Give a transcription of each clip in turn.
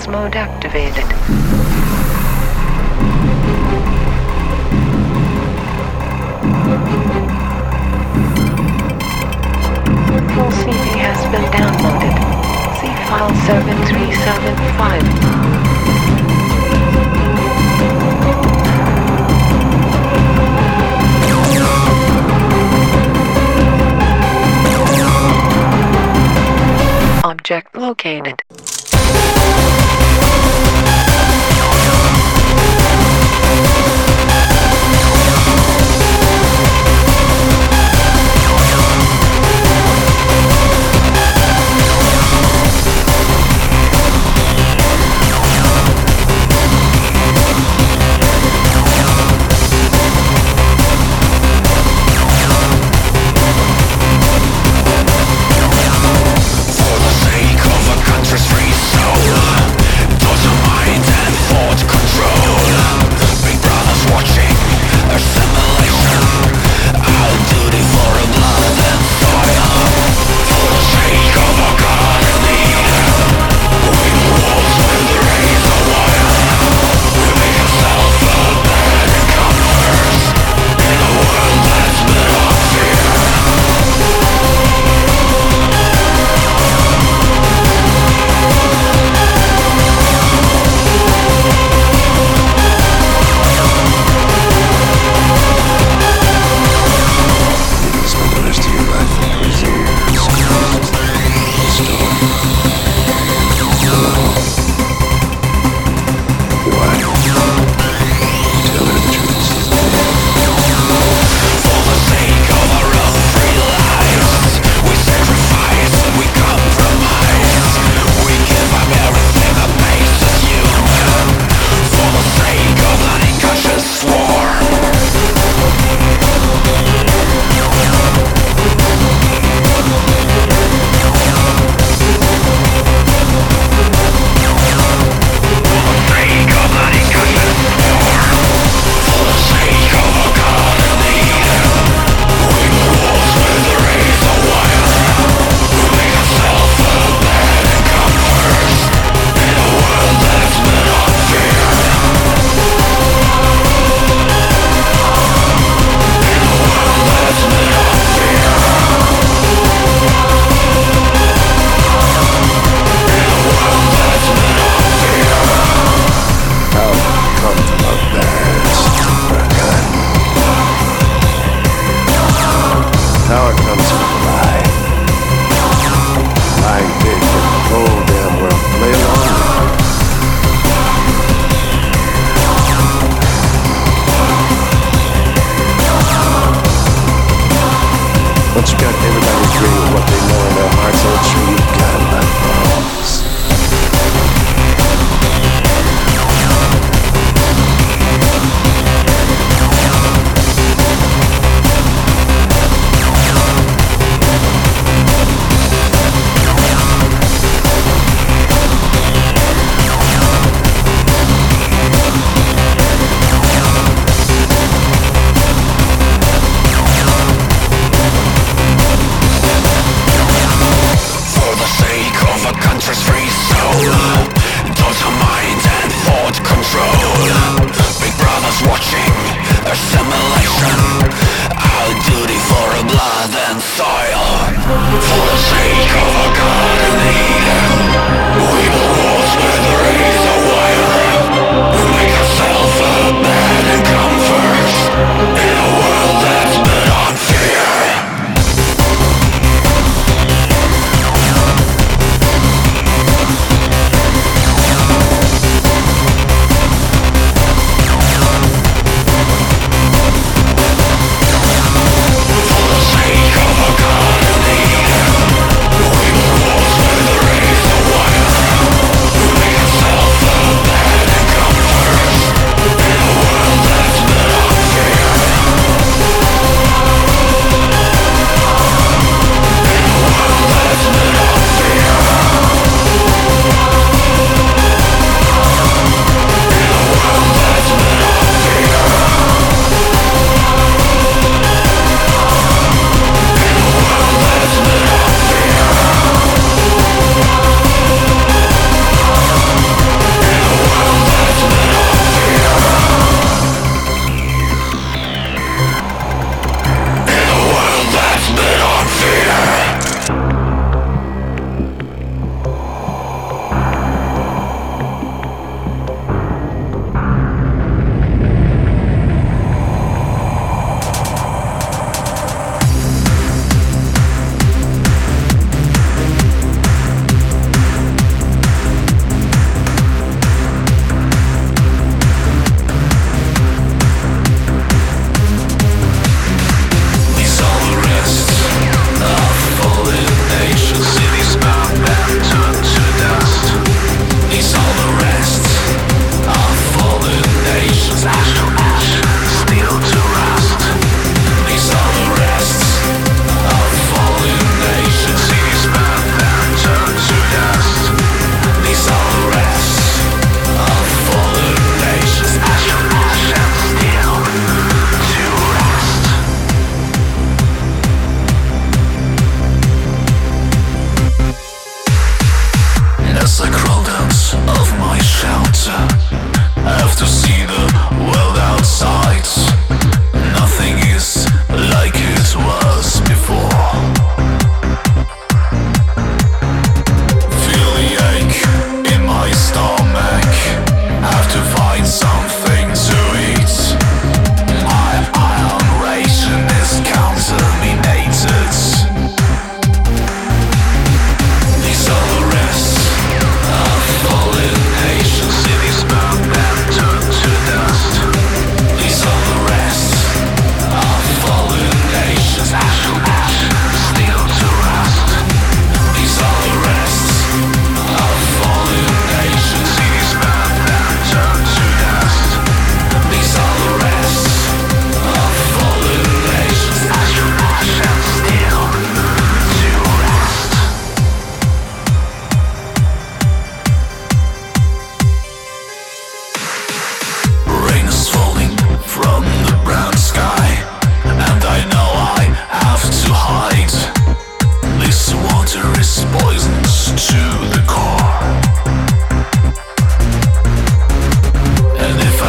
Performance mode activated. Full CD has been downloaded. See file 7375. Object located.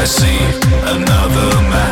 Still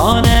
On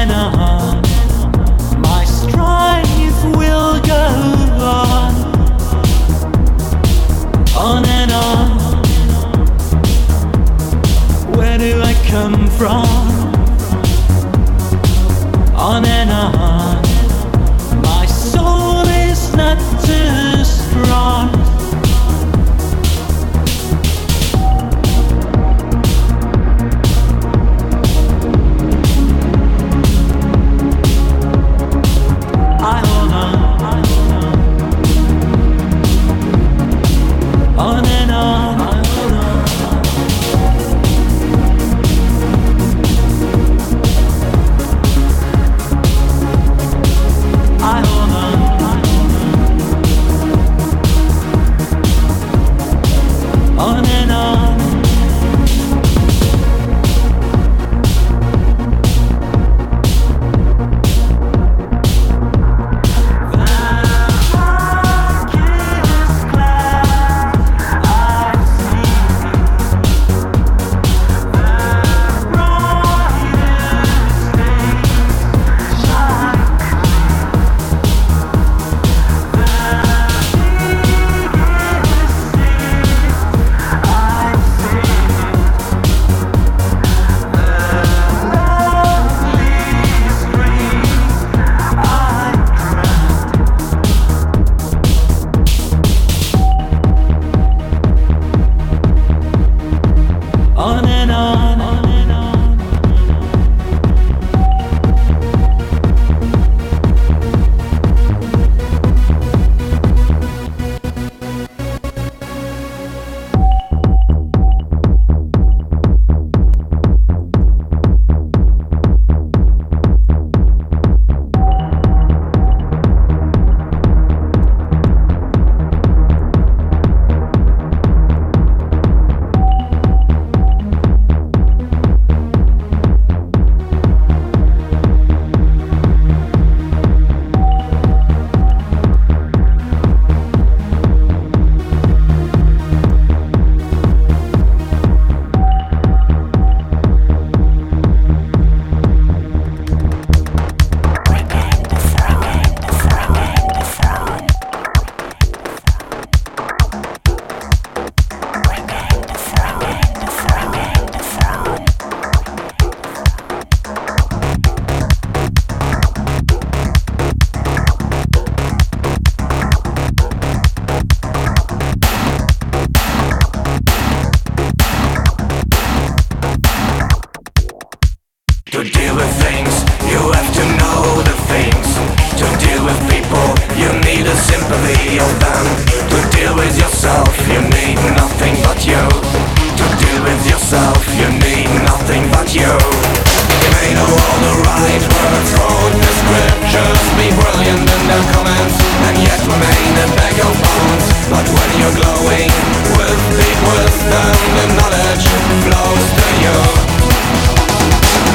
when with deep wisdom The knowledge. Flows to you.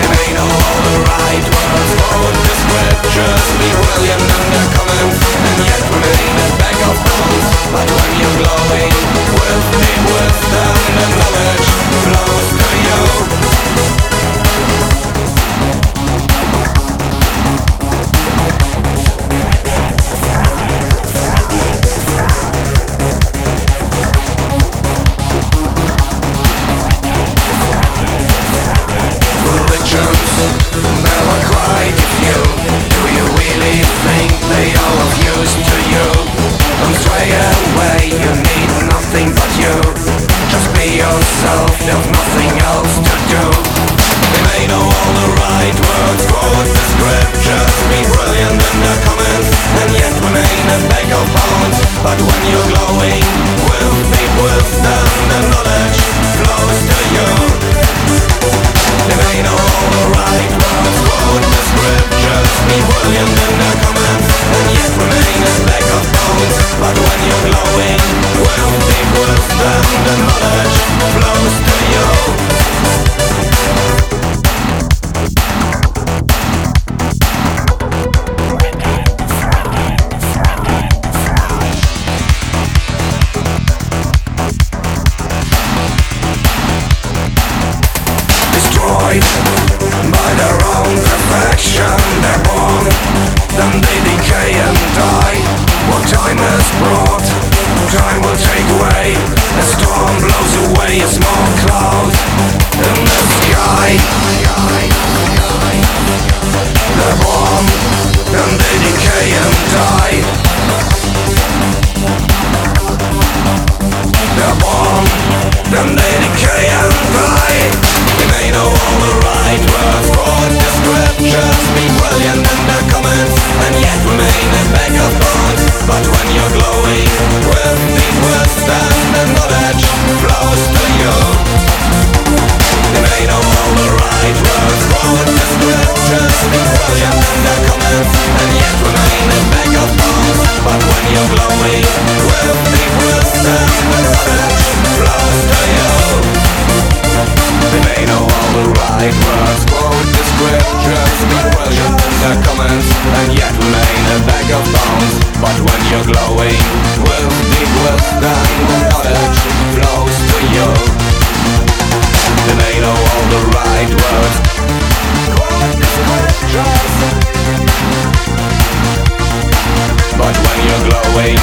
May know all the right words for descriptions brilliant in their comments And yet remain a bag of bones. But when you're glowing with deep wisdom The knowledge. Flows to you there's nothing else to do. They may know all the right words for descriptions Be brilliant in comments. And yet remain a bag of bones. But when you're glowing with wisdom The knowledge flows to you. They may know all the right words for Be in their comments And yet remain a bag of But when you're glowing deep wisdom The knowledge to you time will take away. A storm blows away a small cloud in the sky. They're born, then they decay and die. They're born, then they decay and die know all the right words descriptions Be brilliant in comments And yet remain But when you're glowing with deep wisdom The knowledge flows to you They may know all the right words for descriptions Be brilliant in their comments And yet remain a bag of bones But when you're glowing with deep wisdom The knowledge flows to you And know all the right words But when you're glowing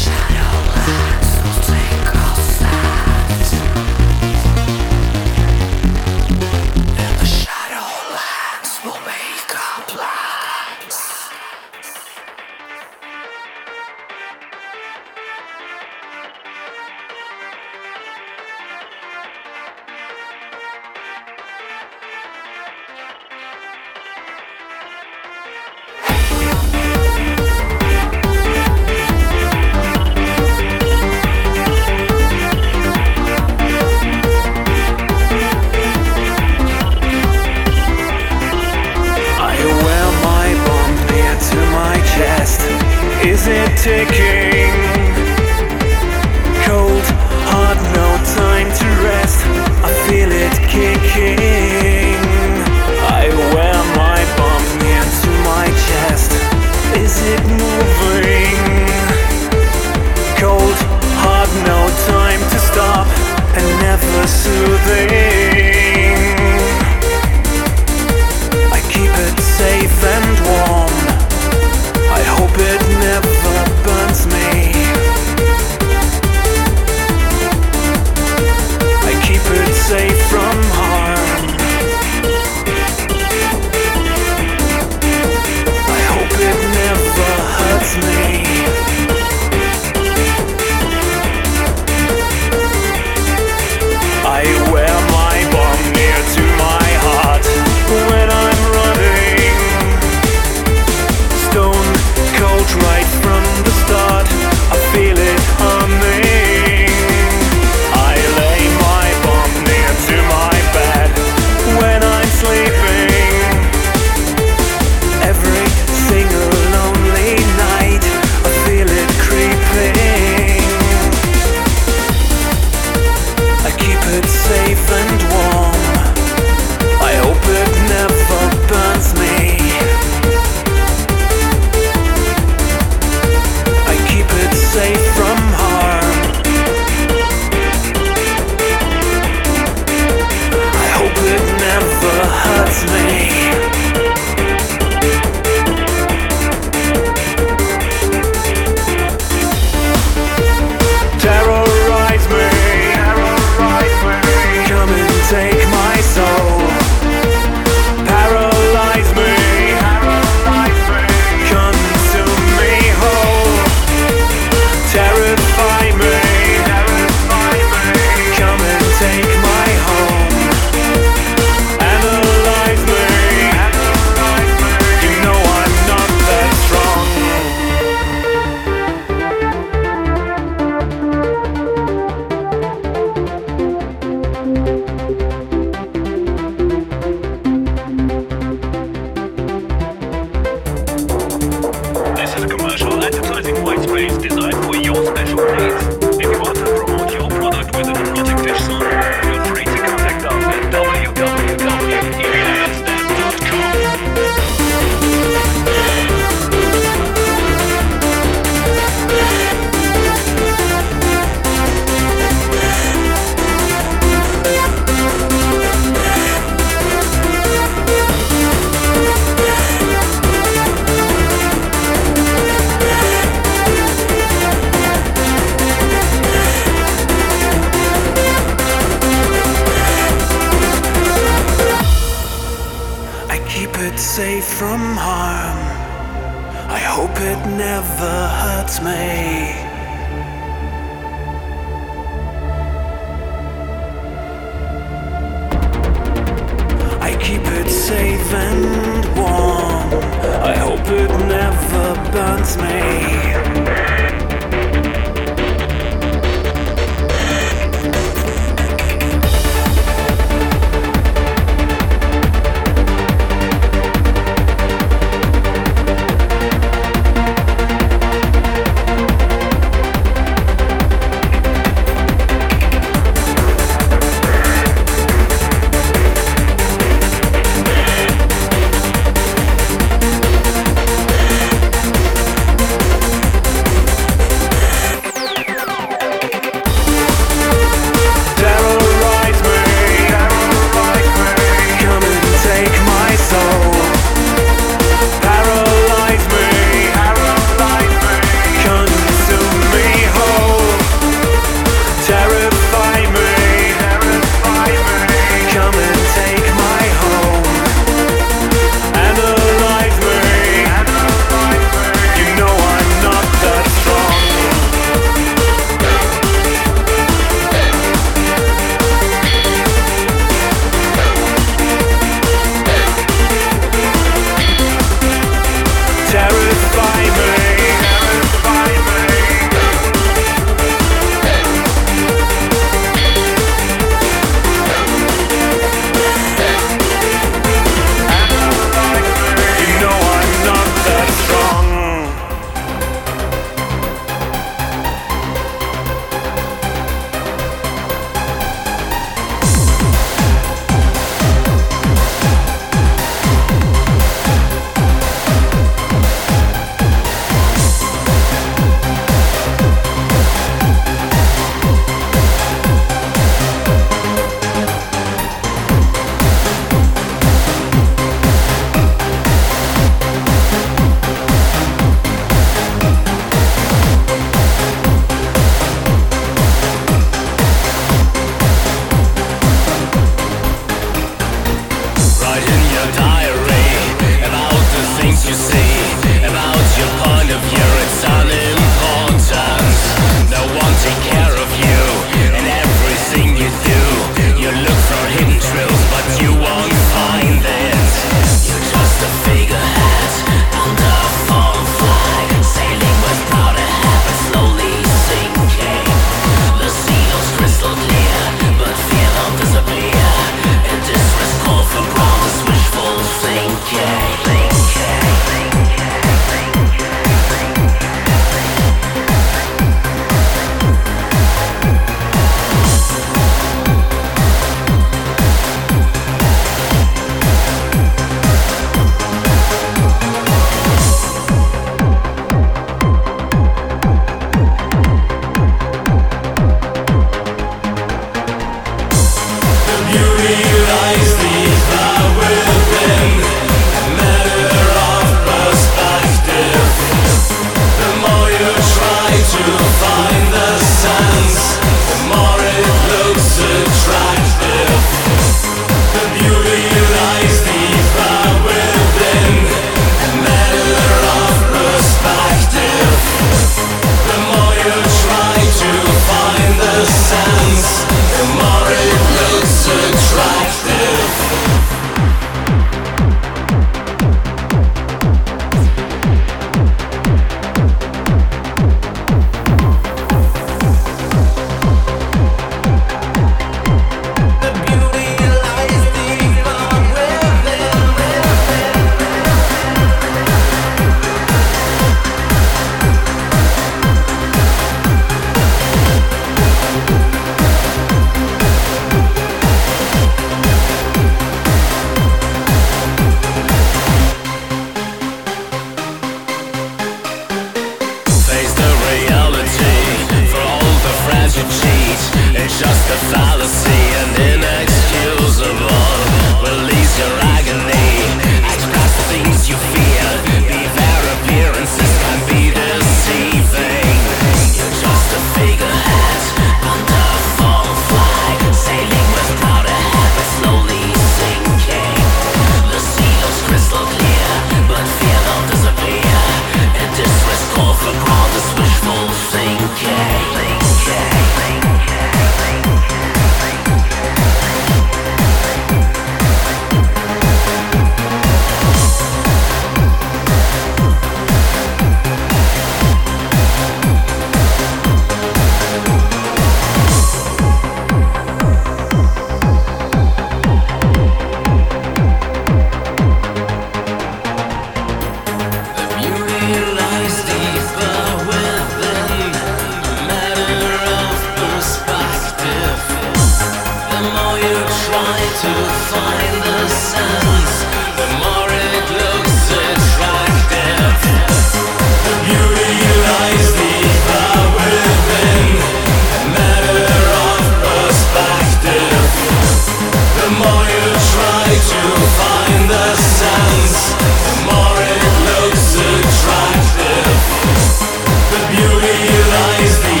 realize the